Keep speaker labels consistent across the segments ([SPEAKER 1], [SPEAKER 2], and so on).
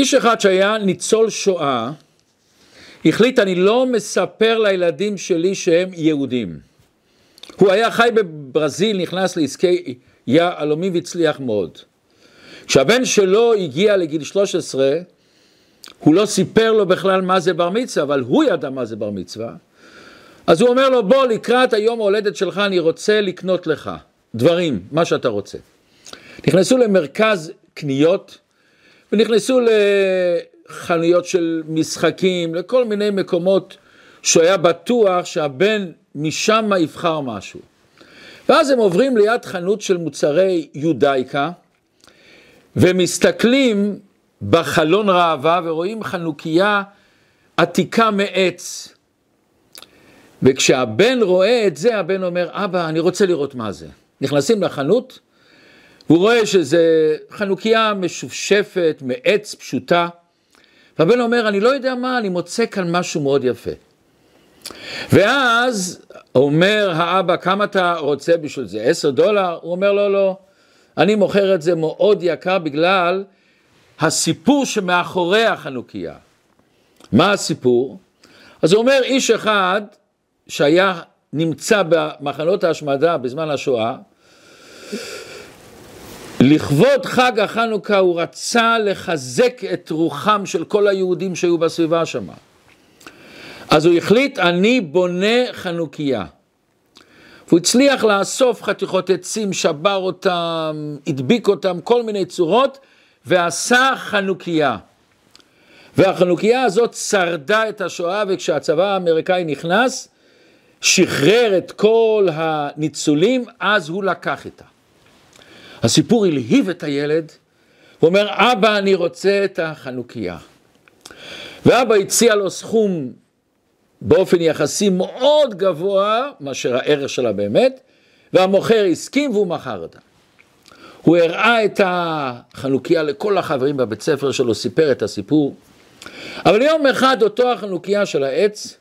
[SPEAKER 1] איש אחד שהיה ניצול שואה, החליט אני לא מספר לילדים שלי שהם יהודים. הוא היה חי בברזיל, נכנס לעסקי יהלומים והצליח מאוד. כשהבן שלו הגיע לגיל 13, הוא לא סיפר לו בכלל מה זה בר מצווה, אבל הוא ידע מה זה בר מצווה. אז הוא אומר לו, בוא לקראת היום ההולדת שלך אני רוצה לקנות לך דברים, מה שאתה רוצה. נכנסו למרכז קניות ונכנסו לחנויות של משחקים, לכל מיני מקומות שהוא היה בטוח שהבן משם יבחר משהו. ואז הם עוברים ליד חנות של מוצרי יודאיקה ומסתכלים בחלון ראווה ורואים חנוכיה עתיקה מעץ. וכשהבן רואה את זה, הבן אומר, אבא, אני רוצה לראות מה זה. נכנסים לחנות, הוא רואה שזה חנוכיה משופשפת, מעץ פשוטה, והבן אומר, אני לא יודע מה, אני מוצא כאן משהו מאוד יפה. ואז אומר האבא, כמה אתה רוצה בשביל זה? עשר דולר? הוא אומר, לא, לא, אני מוכר את זה מאוד יקר בגלל הסיפור שמאחורי החנוכיה. מה הסיפור? אז הוא אומר, איש אחד שהיה נמצא במחנות ההשמדה בזמן השואה, לכבוד חג החנוכה הוא רצה לחזק את רוחם של כל היהודים שהיו בסביבה שם. אז הוא החליט, אני בונה חנוכיה. והוא הצליח לאסוף חתיכות עצים, שבר אותם, הדביק אותם, כל מיני צורות, ועשה חנוכיה. והחנוכיה הזאת שרדה את השואה, וכשהצבא האמריקאי נכנס, שחרר את כל הניצולים, אז הוא לקח איתה. הסיפור הלהיב את הילד, הוא אומר, אבא, אני רוצה את החנוכיה. ואבא הציע לו סכום באופן יחסי מאוד גבוה, מאשר הערך שלה באמת, והמוכר הסכים והוא מכר אותה. הוא הראה את החנוכיה לכל החברים בבית ספר שלו, סיפר את הסיפור. אבל יום אחד אותו החנוכיה של העץ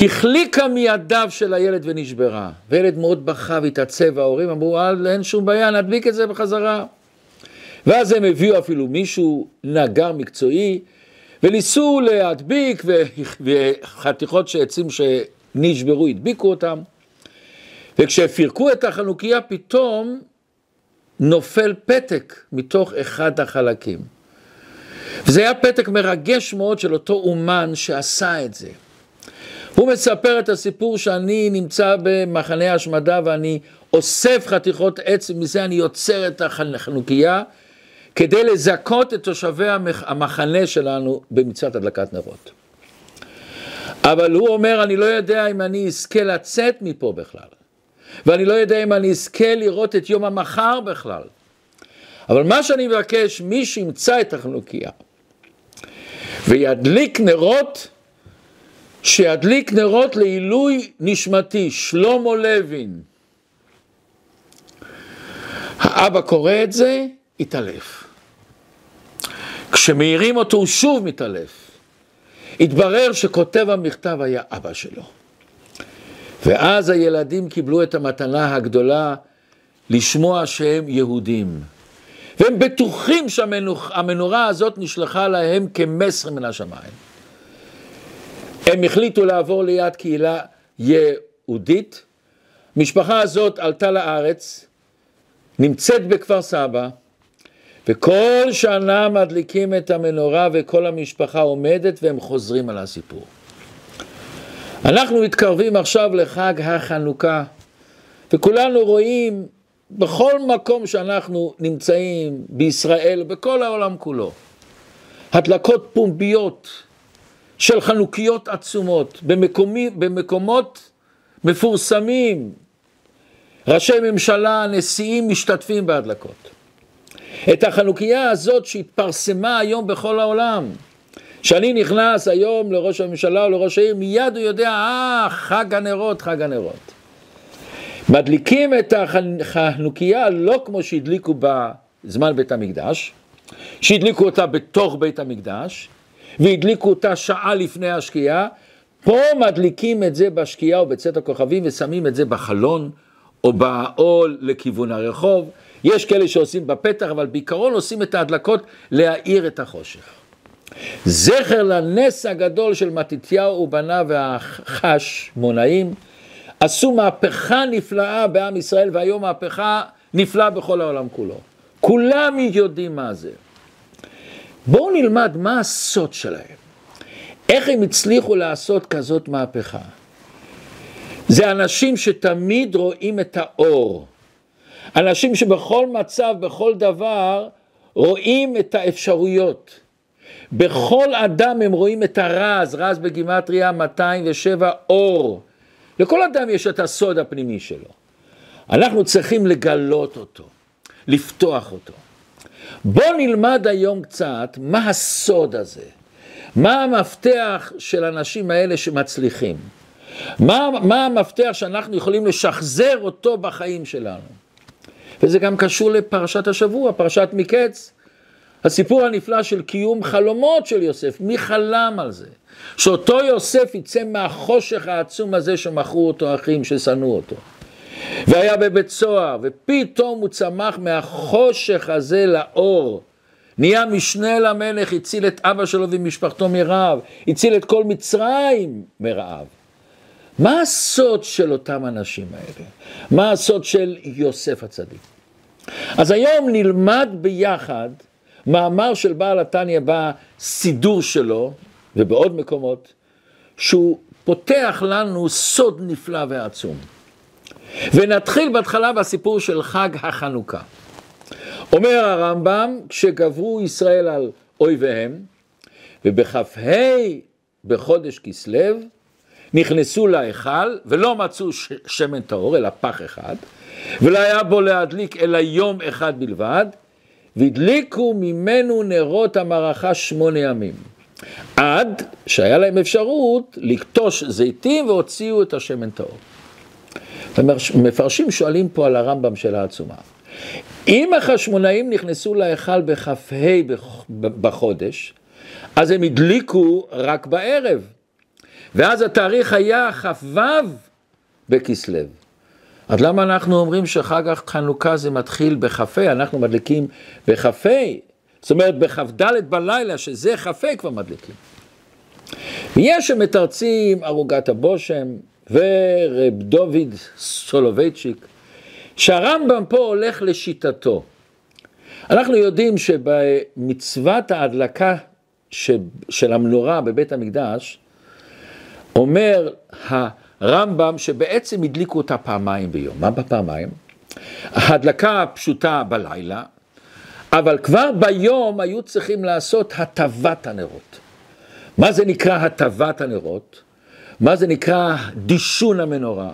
[SPEAKER 1] החליקה מידיו של הילד ונשברה. וילד מאוד בכה והתעצב, וההורים אמרו, אין שום בעיה, נדביק את זה בחזרה. ואז הם הביאו אפילו מישהו, נגר מקצועי, וניסו להדביק, וחתיכות של עצים שנשברו, הדביקו אותם. וכשפירקו את החנוכיה, פתאום נופל פתק מתוך אחד החלקים. וזה היה פתק מרגש מאוד של אותו אומן שעשה את זה. הוא מספר את הסיפור שאני נמצא במחנה השמדה ואני אוסף חתיכות עץ, ומזה אני יוצר את החנוכיה כדי לזכות את תושבי המחנה שלנו במצוות הדלקת נרות. אבל הוא אומר, אני לא יודע אם אני אזכה לצאת מפה בכלל, ואני לא יודע אם אני אזכה לראות את יום המחר בכלל. אבל מה שאני מבקש, מי שימצא את החנוכיה וידליק נרות, שידליק נרות לעילוי נשמתי, שלמה לוין. האבא קורא את זה, התעלף. כשמעירים אותו הוא שוב מתעלף. התברר שכותב המכתב היה אבא שלו. ואז הילדים קיבלו את המתנה הגדולה לשמוע שהם יהודים. והם בטוחים שהמנורה הזאת נשלחה להם כמסר מן השמיים. הם החליטו לעבור ליד קהילה יהודית. המשפחה הזאת עלתה לארץ, נמצאת בכפר סבא, וכל שנה מדליקים את המנורה וכל המשפחה עומדת והם חוזרים על הסיפור. אנחנו מתקרבים עכשיו לחג החנוכה, וכולנו רואים בכל מקום שאנחנו נמצאים, בישראל, בכל העולם כולו, הדלקות פומביות של חנוכיות עצומות, במקומי, במקומות מפורסמים, ראשי ממשלה, נשיאים משתתפים בהדלקות. את החנוכיה הזאת שהתפרסמה היום בכל העולם, כשאני נכנס היום לראש הממשלה או לראש העיר, מיד הוא יודע, אה, חג הנרות, חג הנרות. מדליקים את החנוכיה לא כמו שהדליקו בזמן בית המקדש, שהדליקו אותה בתוך בית המקדש, והדליקו אותה שעה לפני השקיעה, פה מדליקים את זה בשקיעה או בצאת הכוכבים ושמים את זה בחלון או בעול לכיוון הרחוב, יש כאלה שעושים בפתח, אבל בעיקרון עושים את ההדלקות להאיר את החושך. זכר לנס הגדול של מתתיהו ובניו והחשמונאים, עשו מהפכה נפלאה בעם ישראל, והיום מהפכה נפלאה בכל העולם כולו. כולם יודעים מה זה. בואו נלמד מה הסוד שלהם. איך הם הצליחו לעשות כזאת מהפכה? זה אנשים שתמיד רואים את האור. אנשים שבכל מצב, בכל דבר, רואים את האפשרויות. בכל אדם הם רואים את הרז, רז בגימטריה 207 אור. לכל אדם יש את הסוד הפנימי שלו. אנחנו צריכים לגלות אותו, לפתוח אותו. בואו נלמד היום קצת מה הסוד הזה, מה המפתח של האנשים האלה שמצליחים, מה, מה המפתח שאנחנו יכולים לשחזר אותו בחיים שלנו. וזה גם קשור לפרשת השבוע, פרשת מקץ. הסיפור הנפלא של קיום חלומות של יוסף, מי חלם על זה? שאותו יוסף יצא מהחושך העצום הזה שמכרו אותו אחים, ששנאו אותו. והיה בבית סוהר, ופתאום הוא צמח מהחושך הזה לאור. נהיה משנה למלך, הציל את אבא שלו ומשפחתו מרעב, הציל את כל מצרים מרעב. מה הסוד של אותם אנשים האלה? מה הסוד של יוסף הצדיק? אז היום נלמד ביחד מאמר של בעל התניא בסידור שלו, ובעוד מקומות, שהוא פותח לנו סוד נפלא ועצום. ונתחיל בהתחלה בסיפור של חג החנוכה. אומר הרמב"ם, כשגברו ישראל על אויביהם, ובכ"ה בחודש כסלו, נכנסו להיכל ולא מצאו שמן טהור, אלא פח אחד, ולא היה בו להדליק אלא יום אחד בלבד, והדליקו ממנו נרות המערכה שמונה ימים. עד שהיה להם אפשרות לקטוש זיתים והוציאו את השמן טהור. מפרשים שואלים פה על הרמב"ם של העצומה. אם החשמונאים נכנסו להיכל בכ"ה בחודש, אז הם הדליקו רק בערב. ואז התאריך היה כ"ו בכסלו. אז למה אנחנו אומרים שחג החנוכה זה מתחיל בכ"ה, אנחנו מדליקים בכ"ה, זאת אומרת בכ"ד בלילה, שזה כ"ה כבר מדליקים. ויש שמתרצים ערוגת הבושם ורב דוד סולובייצ'יק, שהרמב"ם פה הולך לשיטתו. אנחנו יודעים שבמצוות ההדלקה של המנורה בבית המקדש, אומר הרמב"ם שבעצם הדליקו אותה פעמיים ביום. מה בפעמיים? ההדלקה הפשוטה בלילה, אבל כבר ביום היו צריכים לעשות הטבת הנרות. מה זה נקרא הטבת הנרות? מה זה נקרא דישון המנורה?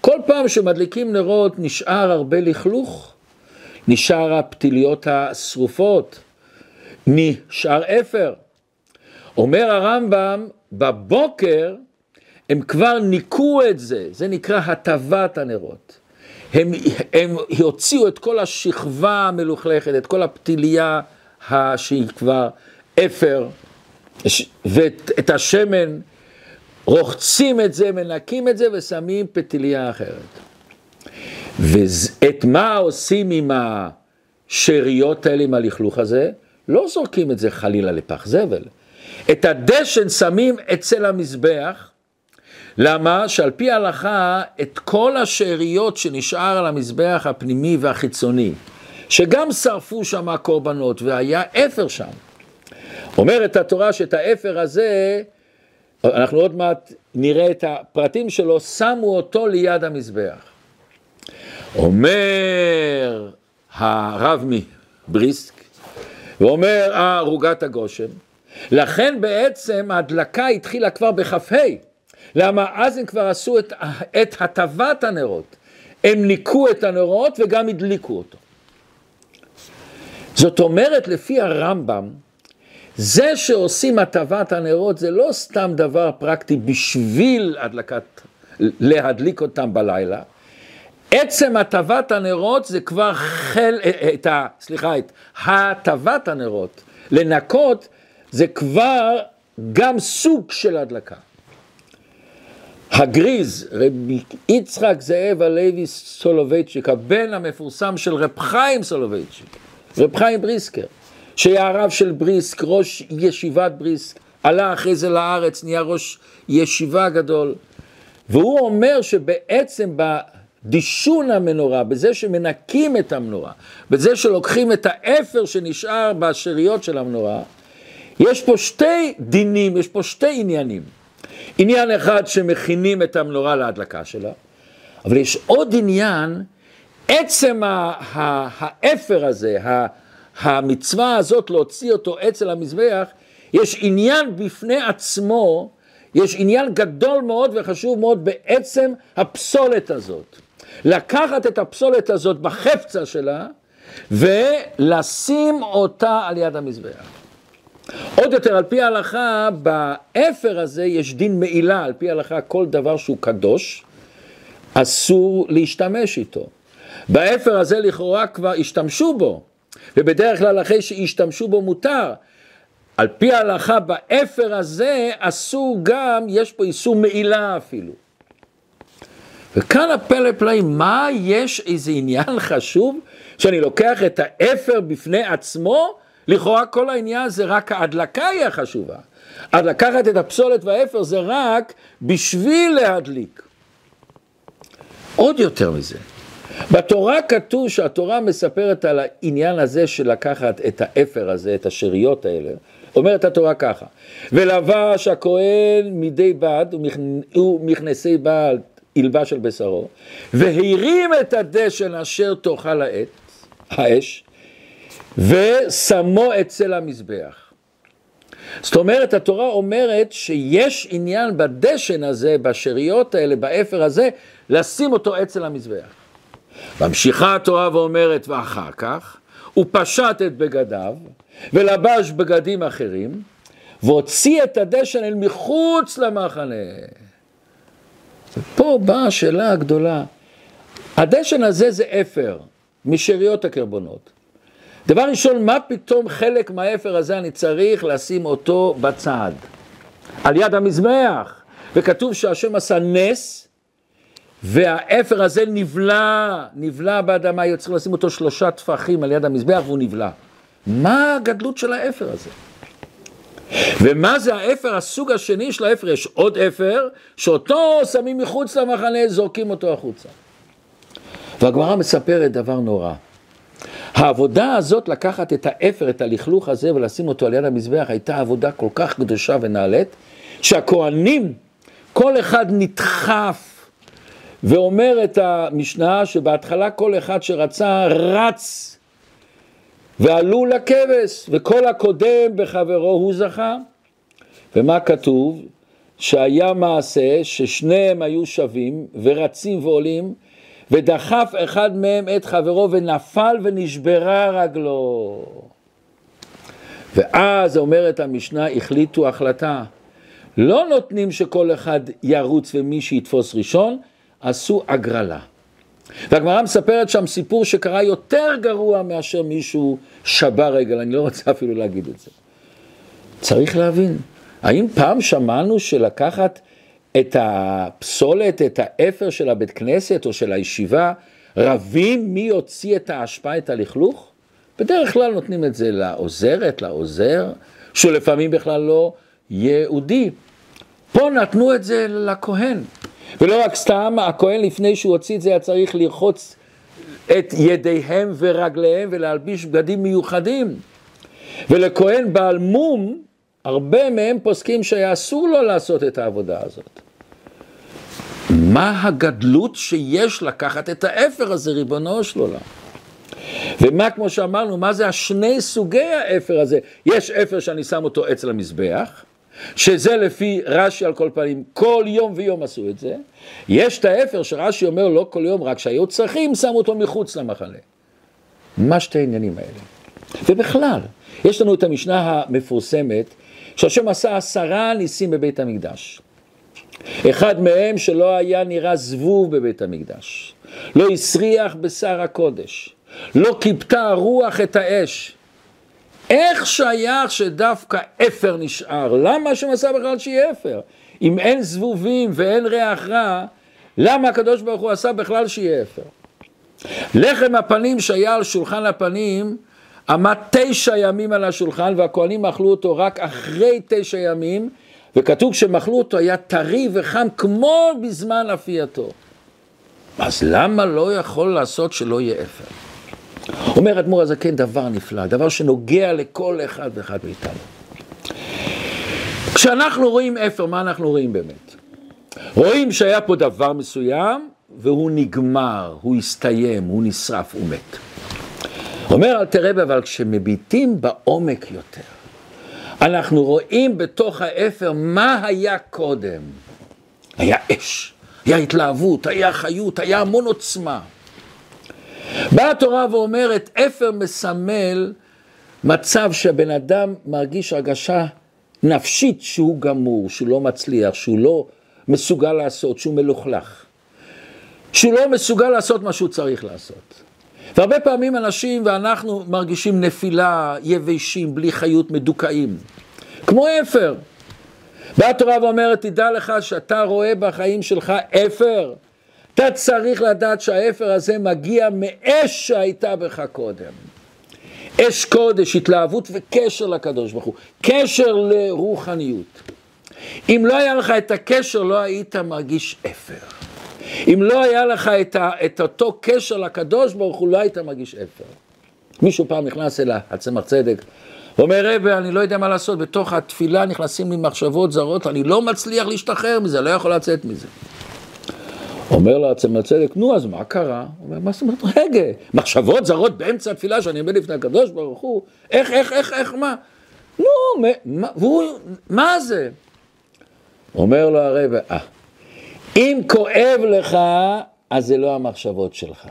[SPEAKER 1] כל פעם שמדליקים נרות נשאר הרבה לכלוך, נשאר הפתיליות השרופות, נשאר אפר. אומר הרמב"ם, בבוקר הם כבר ניקו את זה, זה נקרא הטבת הנרות. הם, הם הוציאו את כל השכבה המלוכלכת, את כל הפתיליה שהיא כבר אפר, ואת השמן, רוחצים את זה, מנקים את זה ושמים פתיליה אחרת. ואת מה עושים עם השאריות האלה, עם הלכלוך הזה? לא זורקים את זה חלילה לפח זבל. את הדשן שמים אצל המזבח, למה? שעל פי ההלכה, את כל השאריות שנשאר על המזבח הפנימי והחיצוני, שגם שרפו שם הקורבנות והיה אפר שם. אומרת התורה שאת האפר הזה, אנחנו עוד מעט נראה את הפרטים שלו, שמו אותו ליד המזבח. אומר הרב מבריסק, ואומר ערוגת הגושם, לכן בעצם ההדלקה התחילה כבר בכ"ה. למה? אז הם כבר עשו את, את הטבת הנרות. הם ניקו את הנרות וגם הדליקו אותו. זאת אומרת, לפי הרמב"ם, זה שעושים הטבת הנרות זה לא סתם דבר פרקטי בשביל הדלקת, להדליק אותם בלילה. עצם הטבת הנרות זה כבר חל, אה, אה, את ה, סליחה, את הטבת הנרות, לנקות, זה כבר גם סוג של הדלקה. הגרי"ז, רבי יצחק זאב הלוי סולובייצ'יק, הבן המפורסם של רב חיים סולובייצ'יק, רב חיים בריסקר, שהיה הרב של בריסק, ראש ישיבת בריסק, עלה אחרי זה לארץ, נהיה ראש ישיבה גדול, והוא אומר שבעצם בדישון המנורה, בזה שמנקים את המנורה, בזה שלוקחים את האפר שנשאר בשאריות של המנורה, יש פה שתי דינים, יש פה שתי עניינים. עניין אחד שמכינים את המנורה להדלקה שלה, אבל יש עוד עניין, עצם האפר הזה, המצווה הזאת להוציא אותו אצל המזבח, יש עניין בפני עצמו, יש עניין גדול מאוד וחשוב מאוד בעצם הפסולת הזאת. לקחת את הפסולת הזאת בחפצא שלה ולשים אותה על יד המזבח. עוד יותר, על פי ההלכה, באפר הזה יש דין מעילה, על פי ההלכה כל דבר שהוא קדוש, אסור להשתמש איתו. באפר הזה לכאורה כבר השתמשו בו, ובדרך כלל אחרי שהשתמשו בו מותר. על פי ההלכה באפר הזה אסור גם, יש פה איסור מעילה אפילו. וכאן הפלא פלאים, מה יש איזה עניין חשוב שאני לוקח את האפר בפני עצמו לכאורה כל העניין זה רק ההדלקה היא החשובה. אז לקחת את הפסולת והאפר זה רק בשביל להדליק. עוד יותר מזה, בתורה כתוב שהתורה מספרת על העניין הזה של לקחת את האפר הזה, את השאריות האלה, אומרת התורה ככה, ולבש הכהן מדו בד ומכנסי בד ילבש על בשרו, והרים את הדשן אשר תאכל האת, האש, ושמו אצל המזבח. זאת אומרת, התורה אומרת שיש עניין בדשן הזה, בשאריות האלה, באפר הזה, לשים אותו אצל המזבח. ממשיכה התורה ואומרת, ואחר כך, הוא פשט את בגדיו, ולבש בגדים אחרים, והוציא את הדשן אל מחוץ למחנה. ופה באה השאלה הגדולה. הדשן הזה זה אפר, משאריות הקרבונות. דבר ראשון, מה פתאום חלק מהאפר הזה אני צריך לשים אותו בצד? על יד המזבח. וכתוב שהשם עשה נס, והאפר הזה נבלע, נבלע באדמה, היו צריכים לשים אותו שלושה טפחים על יד המזבח והוא נבלע. מה הגדלות של האפר הזה? ומה זה האפר, הסוג השני של האפר? יש עוד אפר, שאותו שמים מחוץ למחנה, זורקים אותו החוצה. והגמרא מספרת דבר נורא. העבודה הזאת, לקחת את האפר, את הלכלוך הזה ולשים אותו על יד המזבח, הייתה עבודה כל כך קדושה ונעלית, שהכוהנים, כל אחד נדחף, ואומר את המשנה שבהתחלה כל אחד שרצה רץ ועלו לכבש, וכל הקודם בחברו הוא זכה. ומה כתוב? שהיה מעשה ששניהם היו שווים ורצים ועולים ודחף אחד מהם את חברו ונפל ונשברה רגלו. ואז אומרת המשנה, החליטו החלטה, לא נותנים שכל אחד ירוץ ומי שיתפוס ראשון, עשו הגרלה. והגמרא מספרת שם סיפור שקרה יותר גרוע מאשר מישהו שבר רגל, אני לא רוצה אפילו להגיד את זה. צריך להבין, האם פעם שמענו שלקחת את הפסולת, את האפר של הבית כנסת או של הישיבה, רבים מי יוציא את האשפה, את הלכלוך? בדרך כלל נותנים את זה לעוזרת, לעוזר, שהוא לפעמים בכלל לא יהודי. פה נתנו את זה לכהן. ולא רק סתם, הכהן לפני שהוא הוציא את זה היה צריך לרחוץ את ידיהם ורגליהם ולהלביש בגדים מיוחדים. ולכהן בעל מום, הרבה מהם פוסקים שהיה אסור לו לעשות את העבודה הזאת. מה הגדלות שיש לקחת את האפר הזה, ריבונו של עולם? ומה, כמו שאמרנו, מה זה השני סוגי האפר הזה? יש אפר שאני שם אותו אצל המזבח, שזה לפי רש"י על כל פנים, כל יום ויום עשו את זה. יש את האפר שרש"י אומר לא כל יום, רק שהיו צריכים, שמו אותו מחוץ למחנה. מה שתי העניינים האלה? ובכלל, יש לנו את המשנה המפורסמת, שהשם עשה עשרה ניסים בבית המקדש. אחד מהם שלא היה נראה זבוב בבית המקדש, לא הסריח בשר הקודש, לא כיבתה הרוח את האש. איך שייך שדווקא אפר נשאר? למה השם עשה בכלל שיהיה אפר? אם אין זבובים ואין ריח רע, למה הקדוש ברוך הוא עשה בכלל שיהיה אפר? לחם הפנים שהיה על שולחן הפנים עמד תשע ימים על השולחן והכהנים אכלו אותו רק אחרי תשע ימים וכתוב שהם אכלו אותו היה טרי וחם כמו בזמן אפייתו. אז למה לא יכול לעשות שלא יהיה אפר? אומר אדמו"ר הזקן דבר נפלא, דבר שנוגע לכל אחד ואחד מאיתנו. כשאנחנו רואים אפר, מה אנחנו רואים באמת? רואים שהיה פה דבר מסוים והוא נגמר, הוא הסתיים, הוא נשרף, הוא מת. אומר אל תראה, אבל כשמביטים בעומק יותר, אנחנו רואים בתוך האפר מה היה קודם. היה אש, היה התלהבות, היה חיות, היה המון עוצמה. באה התורה ואומרת, אפר מסמל מצב שהבן אדם מרגיש הרגשה נפשית שהוא גמור, שהוא לא מצליח, שהוא לא מסוגל לעשות, שהוא מלוכלך. שהוא לא מסוגל לעשות מה שהוא צריך לעשות. והרבה פעמים אנשים ואנחנו מרגישים נפילה, יבשים, בלי חיות, מדוכאים. כמו אפר. באה התורה ואומרת, תדע לך שאתה רואה בחיים שלך אפר. אתה צריך לדעת שהאפר הזה מגיע מאש שהייתה בך קודם. אש קודש, התלהבות וקשר לקדוש ברוך הוא, קשר לרוחניות. אם לא היה לך את הקשר, לא היית מרגיש אפר. אם לא היה לך את, ה, את אותו קשר לקדוש ברוך הוא, לא היית מרגיש אפר. מישהו פעם נכנס אל הצמח צדק, אומר רבי, אני לא יודע מה לעשות, בתוך התפילה נכנסים לי מחשבות זרות, אני לא מצליח להשתחרר מזה, לא יכול לצאת מזה. אומר לו הצמח צדק, נו, אז מה קרה? הוא אומר, מה זאת אומרת, רגע, מחשבות זרות באמצע התפילה שאני עומד לפני הקדוש ברוך הוא, איך, איך, איך, איך, מה? נו, מה, והוא, מה זה? אומר לו הרב, אה, אם כואב לך, אז זה לא המחשבות שלך.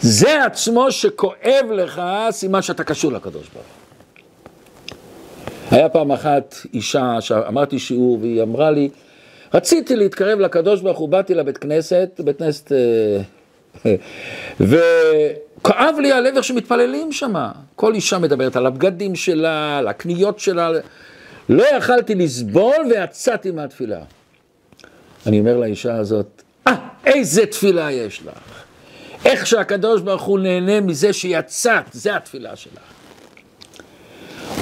[SPEAKER 1] זה עצמו שכואב לך, סימן שאתה קשור לקדוש ברוך היה פעם אחת אישה, שאמרתי שיעור, והיא אמרה לי, רציתי להתקרב לקדוש ברוך הוא, באתי לבית כנסת, בית כנסת, אה, וכאב לי הלב איך שמתפללים שם. כל אישה מדברת על הבגדים שלה, על הקניות שלה, לא יכלתי לסבול ויצאתי מהתפילה. אני אומר לאישה הזאת, אה, איזה תפילה יש לך. איך שהקדוש ברוך הוא נהנה מזה שיצאת, זה התפילה שלך.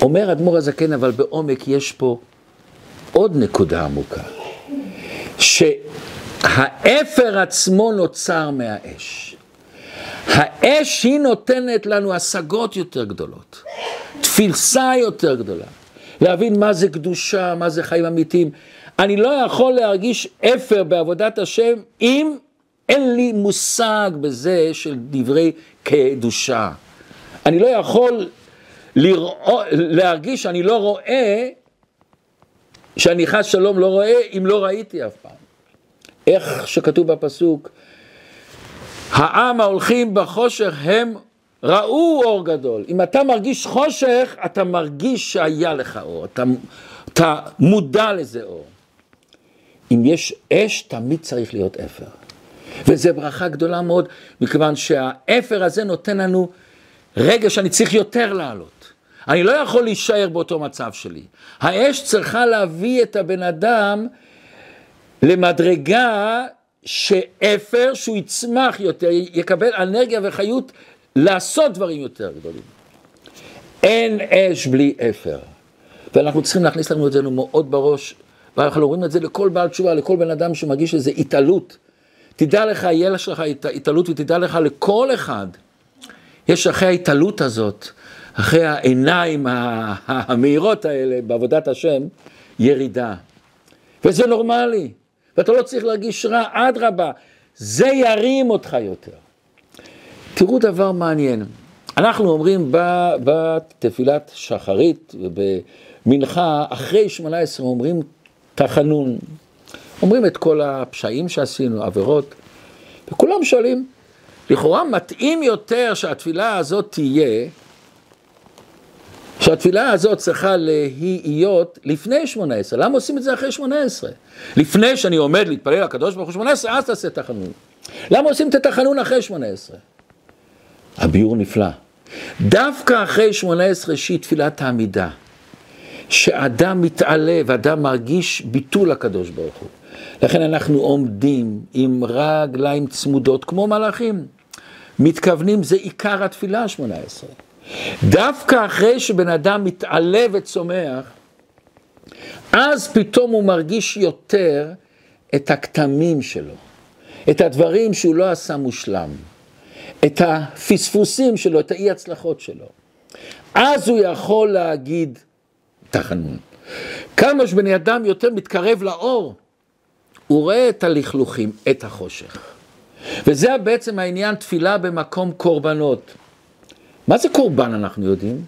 [SPEAKER 1] אומר אדמו"ר הזקן, אבל בעומק יש פה עוד נקודה עמוקה, שהאפר עצמו נוצר מהאש. האש היא נותנת לנו השגות יותר גדולות, תפיסה יותר גדולה, להבין מה זה קדושה, מה זה חיים אמיתיים. אני לא יכול להרגיש אפר בעבודת השם אם אין לי מושג בזה של דברי קדושה. אני לא יכול לראות, להרגיש שאני לא רואה, שאני חס שלום לא רואה, אם לא ראיתי אף פעם. איך שכתוב בפסוק, העם ההולכים בחושך הם ראו אור גדול. אם אתה מרגיש חושך, אתה מרגיש שהיה לך אור, אתה, אתה מודע לזה אור. אם יש אש, תמיד צריך להיות אפר. וזו ברכה גדולה מאוד, מכיוון שהאפר הזה נותן לנו רגע שאני צריך יותר לעלות. אני לא יכול להישאר באותו מצב שלי. האש צריכה להביא את הבן אדם למדרגה שאפר, שהוא יצמח יותר, יקבל אנרגיה וחיות לעשות דברים יותר גדולים. אין אש בלי אפר. ואנחנו צריכים להכניס לנו את זה מאוד בראש, ואנחנו אומרים את זה לכל בעל תשובה, לכל בן אדם שמרגיש איזו התעלות. תדע לך, יהיה לך התעלות ותדע לך לכל אחד. יש אחרי ההתעלות הזאת, אחרי העיניים המהירות האלה בעבודת השם, ירידה. וזה נורמלי, ואתה לא צריך להרגיש רע, אדרבה, זה ירים אותך יותר. תראו דבר מעניין, אנחנו אומרים בתפילת שחרית ובמנחה, אחרי שמונה עשרה אומרים תחנון, אומרים את כל הפשעים שעשינו, עבירות, וכולם שואלים, לכאורה מתאים יותר שהתפילה הזאת תהיה שהתפילה הזאת צריכה להיות לפני שמונה עשרה. למה עושים את זה אחרי שמונה עשרה? לפני שאני עומד להתפלל לקדוש ברוך הוא שמונה עשרה, אז תעשה תחנון. למה עושים את התחנון אחרי שמונה עשרה? הביאור נפלא. דווקא אחרי שמונה עשרה שהיא תפילת העמידה, שאדם מתעלה ואדם מרגיש ביטול לקדוש ברוך הוא. לכן אנחנו עומדים עם רגליים צמודות כמו מלאכים. מתכוונים, זה עיקר התפילה השמונה עשרה. דווקא אחרי שבן אדם מתעלה וצומח, אז פתאום הוא מרגיש יותר את הכתמים שלו, את הדברים שהוא לא עשה מושלם, את הפספוסים שלו, את האי הצלחות שלו. אז הוא יכול להגיד תחנון. כמה שבן אדם יותר מתקרב לאור, הוא רואה את הלכלוכים, את החושך. וזה בעצם העניין תפילה במקום קורבנות. מה זה קורבן אנחנו יודעים?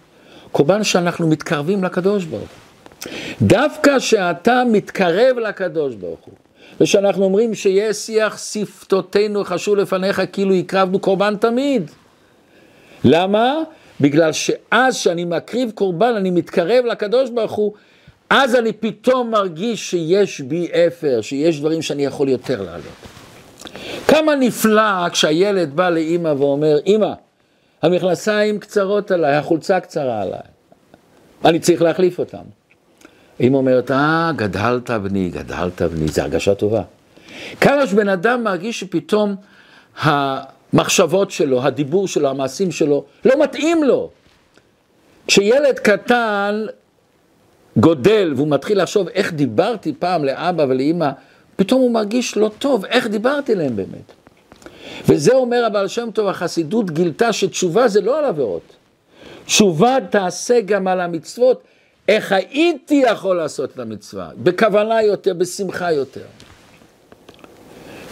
[SPEAKER 1] קורבן שאנחנו מתקרבים לקדוש ברוך הוא. דווקא שאתה מתקרב לקדוש ברוך הוא, ושאנחנו אומרים שיהיה שיח שפתותינו חשוב לפניך כאילו הקרבנו קורבן תמיד. למה? בגלל שאז שאני מקריב קורבן, אני מתקרב לקדוש ברוך הוא, אז אני פתאום מרגיש שיש בי אפר, שיש דברים שאני יכול יותר לעלות. כמה נפלא כשהילד בא לאימא ואומר, אימא, המכנסיים קצרות עליי, החולצה קצרה עליי, אני צריך להחליף אותם. אמא אומרת, אה, גדלת בני, גדלת בני, זו הרגשה טובה. כמה שבן אדם מרגיש שפתאום המחשבות שלו, הדיבור שלו, המעשים שלו, לא מתאים לו. כשילד קטן גודל והוא מתחיל לחשוב איך דיברתי פעם לאבא ולאימא, פתאום הוא מרגיש לא טוב, איך דיברתי להם באמת. וזה אומר הבעל שם טוב, החסידות גילתה שתשובה זה לא על עבירות. תשובה תעשה גם על המצוות, איך הייתי יכול לעשות את המצווה, בכוונה יותר, בשמחה יותר.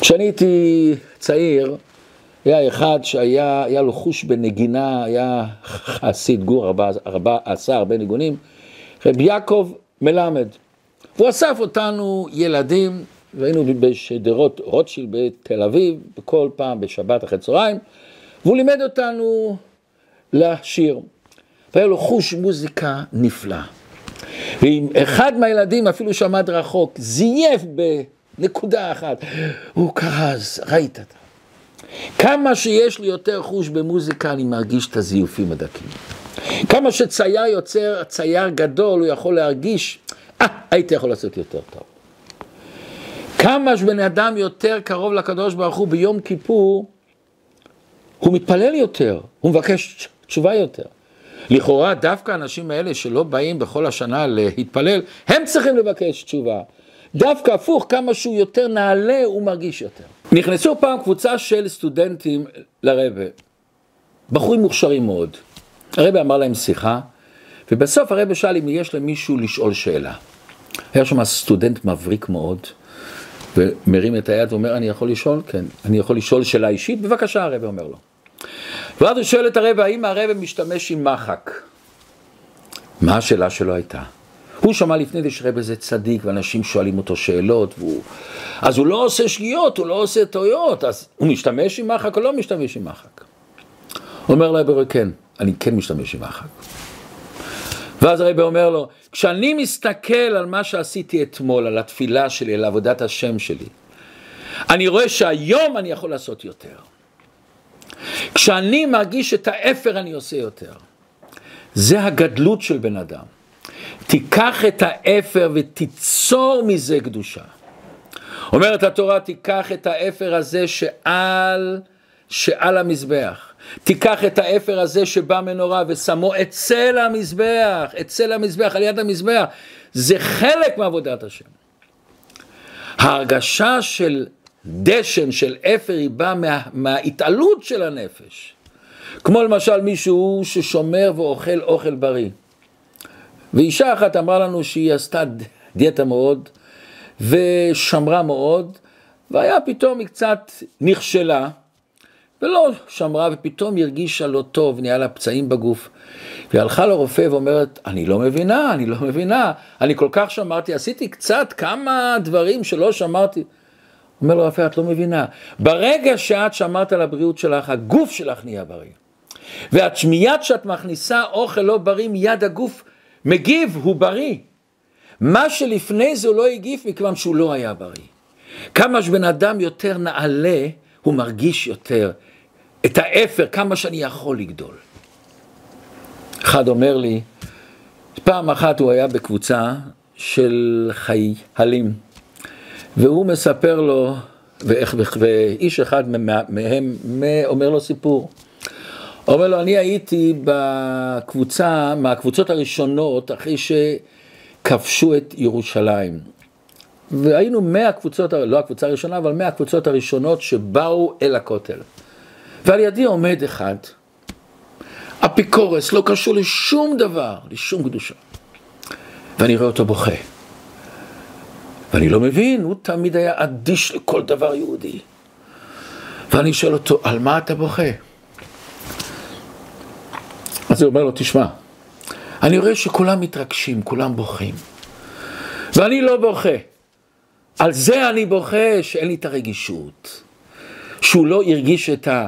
[SPEAKER 1] כשאני הייתי צעיר, היה אחד שהיה היה לו חוש בנגינה, היה חסיד גור, ארבע, ארבע, עשה הרבה ניגונים, רבי יעקב מלמד. והוא אסף אותנו ילדים, והיינו בשדרות רוטשילד בתל אביב, בכל פעם בשבת אחרי צהריים, והוא לימד אותנו לשיר. והיה לו חוש מוזיקה נפלא. ואם אחד מהילדים אפילו שעמד רחוק, זייף בנקודה אחת, הוא כרז, ראית אתה. כמה שיש לי יותר חוש במוזיקה, אני מרגיש את הזיופים הדקים. כמה שצייר יוצר צייר גדול, הוא יכול להרגיש, אה, הייתי יכול לעשות יותר טוב. כמה שבן אדם יותר קרוב לקדוש ברוך הוא ביום כיפור, הוא מתפלל יותר, הוא מבקש תשובה יותר. לכאורה דווקא האנשים האלה שלא באים בכל השנה להתפלל, הם צריכים לבקש תשובה. דווקא הפוך, כמה שהוא יותר נעלה, הוא מרגיש יותר. נכנסו פעם קבוצה של סטודנטים לרבה, בחורים מוכשרים מאוד. הרבה אמר להם שיחה, ובסוף הרבה שאל אם יש למישהו לשאול שאלה. היה שם סטודנט מבריק מאוד, ומרים את היד ואומר, אני יכול לשאול? כן. אני יכול לשאול שאלה אישית? בבקשה, הרבה אומר לו. ואז הוא שואל את הרבה, האם הרבה משתמש עם מחק? מה השאלה שלו הייתה? הוא שמע לפני זה שרבה זה צדיק, ואנשים שואלים אותו שאלות, והוא... אז הוא לא עושה שגיאות, הוא לא עושה טעויות, אז הוא משתמש עם מחק או לא משתמש עם מחק? אומר לה, כן, אני כן משתמש עם מחק. ואז הרב אומר לו, כשאני מסתכל על מה שעשיתי אתמול, על התפילה שלי, על עבודת השם שלי, אני רואה שהיום אני יכול לעשות יותר. כשאני מרגיש את האפר אני עושה יותר. זה הגדלות של בן אדם. תיקח את האפר ותיצור מזה קדושה. אומרת התורה, תיקח את האפר הזה שעל, שעל המזבח. תיקח את האפר הזה שבא מנורה ושמו אצל המזבח, אצל המזבח, על יד המזבח. זה חלק מעבודת השם. ההרגשה של דשן, של אפר, היא באה מה, מההתעלות של הנפש. כמו למשל מישהו ששומר ואוכל אוכל בריא. ואישה אחת אמרה לנו שהיא עשתה דיאטה מאוד, ושמרה מאוד, והיה פתאום היא קצת נכשלה, ולא שמרה, ופתאום הרגישה לא טוב, נהיה לה פצעים בגוף. והיא הלכה לרופא ואומרת, אני לא מבינה, אני לא מבינה, אני כל כך שמרתי, עשיתי קצת כמה דברים שלא שמרתי. אומר לרופא, את לא מבינה, ברגע שאת שמרת על הבריאות שלך, הגוף שלך נהיה בריא. ואת מיד שאת מכניסה אוכל לא בריא, מיד הגוף מגיב, הוא בריא. מה שלפני זה הוא לא הגיב מכיוון שהוא לא היה בריא. כמה שבן אדם יותר נעלה, הוא מרגיש יותר את האפר, כמה שאני יכול לגדול. אחד אומר לי, פעם אחת הוא היה בקבוצה של חיילים, והוא מספר לו, ואיך, ואיש אחד מהם אומר לו סיפור. אומר לו, אני הייתי בקבוצה, מהקבוצות הראשונות, אחרי שכבשו את ירושלים. והיינו מהקבוצות, לא הקבוצה הראשונה, אבל מהקבוצות הראשונות שבאו אל הכותל. ועל ידי עומד אחד, אפיקורס, לא קשור לשום דבר, לשום קדושה. ואני רואה אותו בוכה. ואני לא מבין, הוא תמיד היה אדיש לכל דבר יהודי. ואני שואל אותו, על מה אתה בוכה? אז הוא אומר לו, תשמע, אני רואה שכולם מתרגשים, כולם בוכים. ואני לא בוכה. על זה אני בוכה שאין לי את הרגישות. שהוא לא הרגיש את, ה,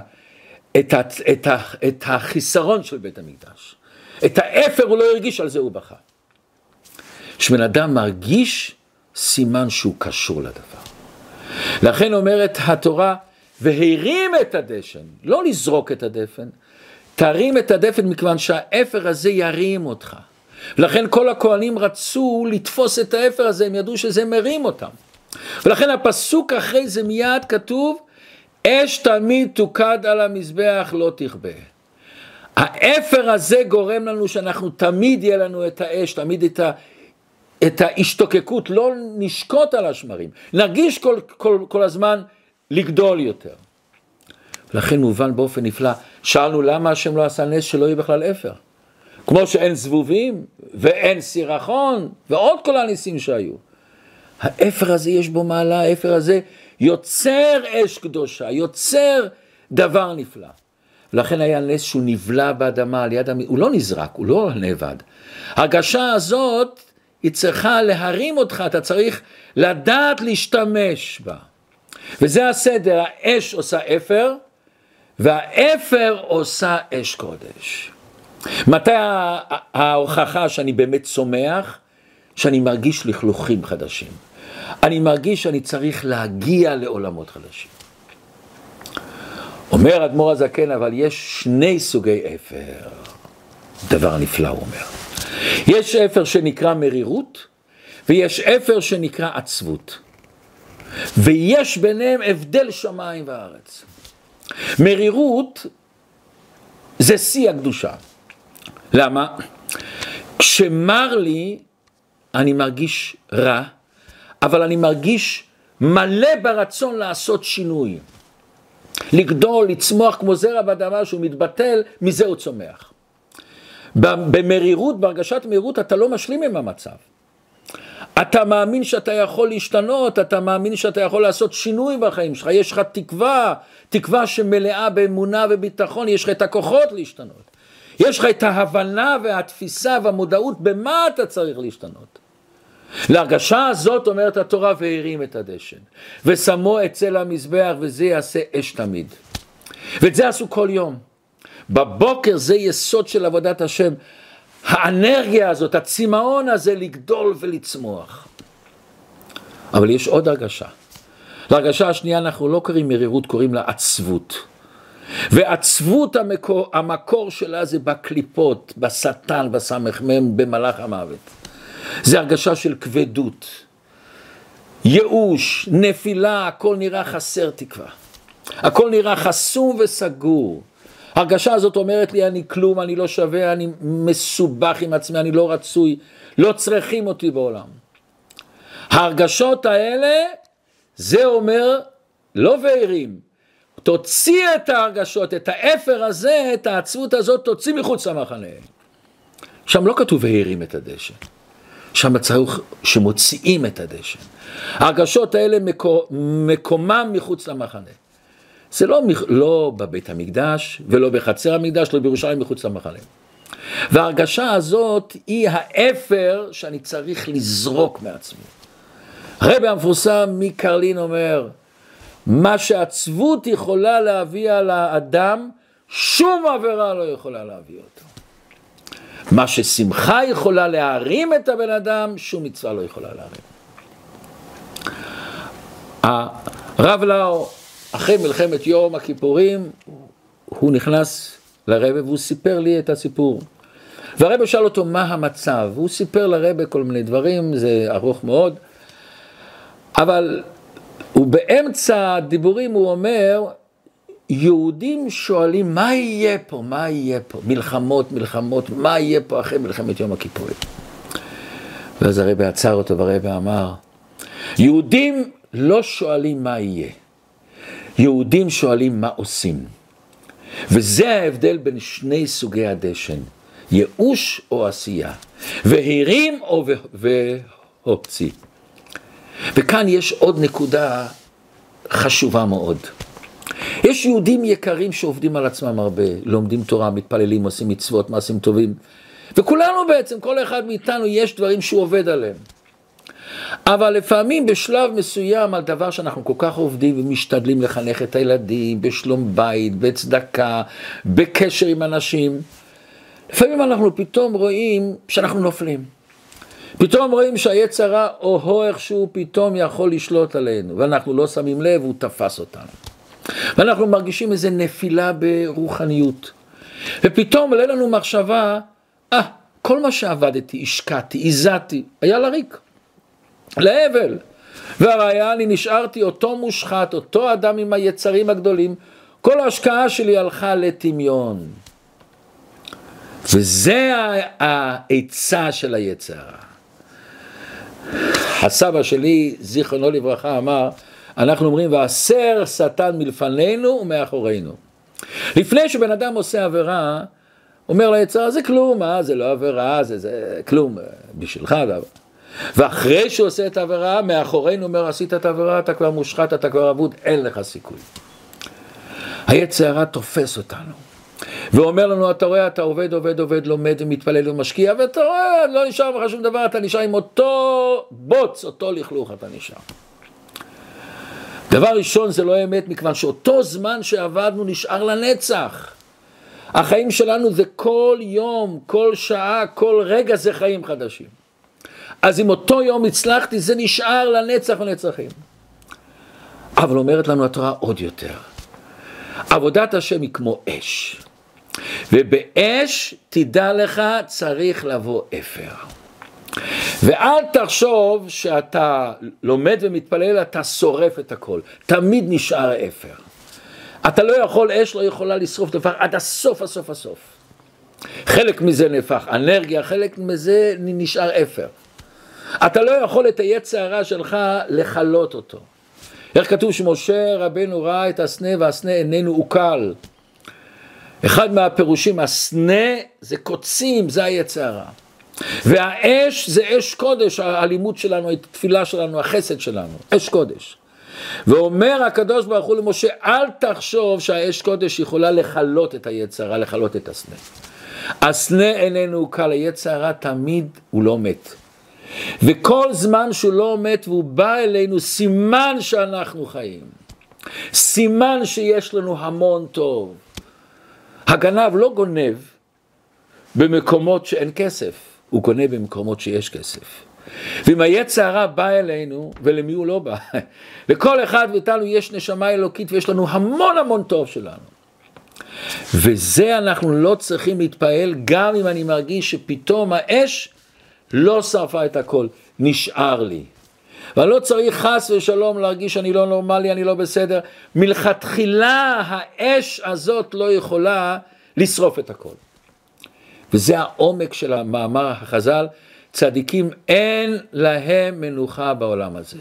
[SPEAKER 1] את, ה, את, ה, את החיסרון של בית המקדש. את האפר הוא לא הרגיש, על זה הוא בכה. כשבן אדם מרגיש, סימן שהוא קשור לדבר. לכן אומרת התורה, והרים את הדשן, לא לזרוק את הדפן, תרים את הדפן מכיוון שהאפר הזה ירים אותך. לכן כל הכהנים רצו לתפוס את האפר הזה, הם ידעו שזה מרים אותם. ולכן הפסוק אחרי זה מיד כתוב, אש תמיד תוקד על המזבח לא תכבה. האפר הזה גורם לנו שאנחנו תמיד יהיה לנו את האש, תמיד את, ה, את ההשתוקקות, לא נשקוט על השמרים, נרגיש כל, כל, כל הזמן לגדול יותר. לכן מובן באופן נפלא, שאלנו למה השם לא עשה נס שלא יהיה בכלל אפר. כמו שאין זבובים ואין סירחון ועוד כל הניסים שהיו. האפר הזה יש בו מעלה, האפר הזה יוצר אש קדושה, יוצר דבר נפלא. ולכן היה נס שהוא נבלע באדמה על יד, המ... הוא לא נזרק, הוא לא נאבד. ההרגשה הזאת, היא צריכה להרים אותך, אתה צריך לדעת להשתמש בה. וזה הסדר, האש עושה אפר, והאפר עושה אש קודש. מתי ההוכחה שאני באמת צומח? שאני מרגיש לכלוכים חדשים. אני מרגיש שאני צריך להגיע לעולמות חדשים. אומר אדמו"ר הזקן, אבל יש שני סוגי אפר. דבר נפלא, הוא אומר. יש אפר שנקרא מרירות, ויש אפר שנקרא עצבות. ויש ביניהם הבדל שמיים וארץ. מרירות זה שיא הקדושה. למה? כשמר לי, אני מרגיש רע, אבל אני מרגיש מלא ברצון לעשות שינוי. לגדול, לצמוח כמו זרע באדמה שהוא מתבטל, מזה הוא צומח. במרירות, בהרגשת מרירות, אתה לא משלים עם המצב. אתה מאמין שאתה יכול להשתנות, אתה מאמין שאתה יכול לעשות שינוי בחיים שלך, יש לך תקווה, תקווה שמלאה באמונה וביטחון, יש לך את הכוחות להשתנות. יש לך את ההבנה והתפיסה והמודעות במה אתה צריך להשתנות. להרגשה הזאת אומרת התורה והרים את הדשן ושמו אצל המזבח וזה יעשה אש תמיד. ואת זה עשו כל יום. בבוקר זה יסוד של עבודת השם. האנרגיה הזאת, הצמאון הזה לגדול ולצמוח. אבל יש עוד הרגשה. להרגשה השנייה אנחנו לא קוראים מרירות, קוראים לה עצבות. ועצבות המקור, המקור שלה זה בקליפות, בשטן, בסמ"ם, במלאך המוות. זה הרגשה של כבדות, ייאוש, נפילה, הכל נראה חסר תקווה. הכל נראה חסום וסגור. הרגשה הזאת אומרת לי, אני כלום, אני לא שווה, אני מסובך עם עצמי, אני לא רצוי, לא צריכים אותי בעולם. ההרגשות האלה, זה אומר, לא וערים, תוציא את ההרגשות, את האפר הזה, את העצבות הזאת, תוציא מחוץ למחנה. שם לא כתוב והרים את הדשא. שם צריך שמוציאים את הדשא. ההרגשות האלה מקומם מחוץ למחנה. זה לא, לא בבית המקדש ולא בחצר המקדש, לא בירושלים מחוץ למחנה. וההרגשה הזאת היא האפר שאני צריך לזרוק מעצמי. הרבי המפורסם מקרלין אומר, מה שעצבות יכולה להביא על האדם, שום עבירה לא יכולה להביא אותו. מה ששמחה יכולה להרים את הבן אדם, שום מצווה לא יכולה להרים. הרב לאו, אחרי מלחמת יום הכיפורים, הוא נכנס לרבב והוא סיפר לי את הסיפור. והרבא שאל אותו מה המצב, הוא סיפר לרבא כל מיני דברים, זה ארוך מאוד, אבל הוא באמצע הדיבורים הוא אומר, יהודים שואלים מה יהיה פה, מה יהיה פה, מלחמות, מלחמות, מה יהיה פה אחרי מלחמת יום הכיפורים. ואז הרבי עצר אותו והרבי אמר, יהודים לא שואלים מה יהיה, יהודים שואלים מה עושים. וזה ההבדל בין שני סוגי הדשן, ייאוש או עשייה, והרים או והוציא. וכאן יש עוד נקודה חשובה מאוד. יש יהודים יקרים שעובדים על עצמם הרבה, לומדים תורה, מתפללים, עושים מצוות, מעשים טובים. וכולנו בעצם, כל אחד מאיתנו, יש דברים שהוא עובד עליהם. אבל לפעמים בשלב מסוים על דבר שאנחנו כל כך עובדים ומשתדלים לחנך את הילדים, בשלום בית, בצדקה, בקשר עם אנשים, לפעמים אנחנו פתאום רואים שאנחנו נופלים. פתאום רואים שהיצרה או איכשהו פתאום יכול לשלוט עלינו, ואנחנו לא שמים לב, הוא תפס אותנו. ואנחנו מרגישים איזו נפילה ברוחניות. ופתאום עולה לנו מחשבה, אה, ah, כל מה שעבדתי, השקעתי, הזעתי, היה לריק, להבל. והראיה, אני נשארתי אותו מושחת, אותו אדם עם היצרים הגדולים, כל ההשקעה שלי הלכה לטמיון. וזה העצה של היצרה. הסבא שלי, זיכרונו לברכה, אמר, אנחנו אומרים, והסר שטן מלפנינו ומאחורינו. לפני שבן אדם עושה עבירה, אומר ליצר, זה כלום, אה, זה לא עבירה, זה, זה כלום, בשבילך זה ואחרי שהוא עושה את העבירה, מאחורינו אומר, עשית את העבירה, אתה כבר מושחת, אתה כבר אבוד, אין לך סיכוי. היצר תופס אותנו. ואומר לנו, אתה רואה, אתה עובד, עובד, עובד, לומד ומתפלל ומשקיע, ואתה רואה, לא נשאר לך שום דבר, אתה נשאר עם אותו בוץ, אותו לכלוך אתה נשאר. דבר ראשון זה לא אמת, מכיוון שאותו זמן שעבדנו נשאר לנצח. החיים שלנו זה כל יום, כל שעה, כל רגע זה חיים חדשים. אז אם אותו יום הצלחתי, זה נשאר לנצח ונצחים. אבל אומרת לנו התורה עוד יותר. עבודת השם היא כמו אש. ובאש, תדע לך, צריך לבוא אפר. ואל תחשוב שאתה לומד ומתפלל, אתה שורף את הכל. תמיד נשאר אפר. אתה לא יכול, אש לא יכולה לשרוף דבר עד הסוף, הסוף, הסוף. חלק מזה נהפך אנרגיה, חלק מזה נשאר אפר. אתה לא יכול את היצע הרע שלך לכלות אותו. איך כתוב שמשה רבנו ראה את הסנה והסנה איננו עוקל. אחד מהפירושים, הסנה זה קוצים, זה היצע הרע. והאש זה אש קודש, האלימות שלנו, התפילה שלנו, החסד שלנו, אש קודש. ואומר הקדוש ברוך הוא למשה, אל תחשוב שהאש קודש יכולה לכלות את היצרה, לכלות את הסנה. הסנה איננו קל, היצרה תמיד הוא לא מת. וכל זמן שהוא לא מת והוא בא אלינו, סימן שאנחנו חיים. סימן שיש לנו המון טוב. הגנב לא גונב במקומות שאין כסף. הוא קונה במקומות שיש כסף. ואם היצע הרע בא אלינו, ולמי הוא לא בא? לכל אחד מאיתנו יש נשמה אלוקית ויש לנו המון המון טוב שלנו. וזה אנחנו לא צריכים להתפעל, גם אם אני מרגיש שפתאום האש לא שרפה את הכל, נשאר לי. ואני לא צריך חס ושלום להרגיש שאני לא נורמלי, אני לא בסדר. מלכתחילה האש הזאת לא יכולה לשרוף את הכל. וזה העומק של המאמר החז"ל, צדיקים אין להם מנוחה בעולם הזה.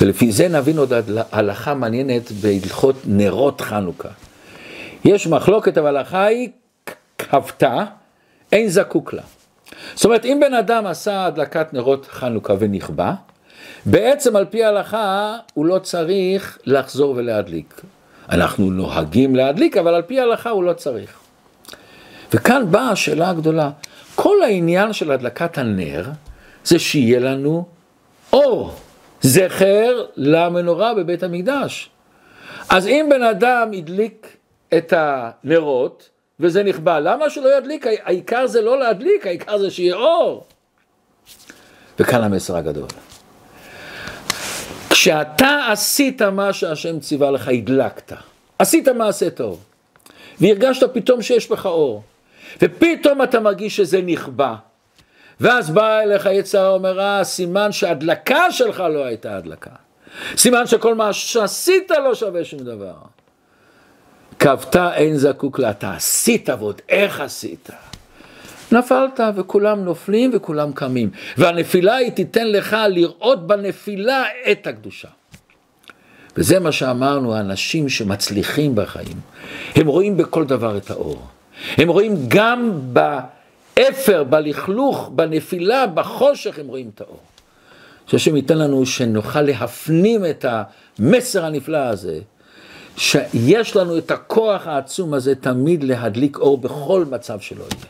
[SPEAKER 1] ולפי זה נבין עוד הלכה מעניינת בהלכות נרות חנוכה. יש מחלוקת, אבל ההלכה היא כבתה, אין זקוק לה. זאת אומרת, אם בן אדם עשה הדלקת נרות חנוכה ונכבה, בעצם על פי ההלכה הוא לא צריך לחזור ולהדליק. אנחנו נוהגים להדליק, אבל על פי ההלכה הוא לא צריך. וכאן באה השאלה הגדולה. כל העניין של הדלקת הנר זה שיהיה לנו אור, זכר למנורה בבית המקדש. אז אם בן אדם הדליק את הנרות וזה נכבה, למה שלא ידליק? העיקר זה לא להדליק, העיקר זה שיהיה אור. וכאן המסר הגדול. כשאתה עשית מה שהשם ציווה לך, הדלקת, עשית מעשה טוב, והרגשת פתאום שיש בך אור. ופתאום אתה מרגיש שזה נכבה. ואז בא אליך יצר אומר, אה, סימן שההדלקה שלך לא הייתה הדלקה. סימן שכל מה שעשית לא שווה שום דבר. כבת אין זקוק לה, אתה עשית ועוד איך עשית. נפלת וכולם נופלים וכולם קמים. והנפילה היא תיתן לך לראות בנפילה את הקדושה. וזה מה שאמרנו, האנשים שמצליחים בחיים, הם רואים בכל דבר את האור. הם רואים גם באפר, בלכלוך, בנפילה, בחושך, הם רואים את האור. שהשם ייתן לנו שנוכל להפנים את המסר הנפלא הזה, שיש לנו את הכוח העצום הזה תמיד להדליק אור בכל מצב שלא יהיה.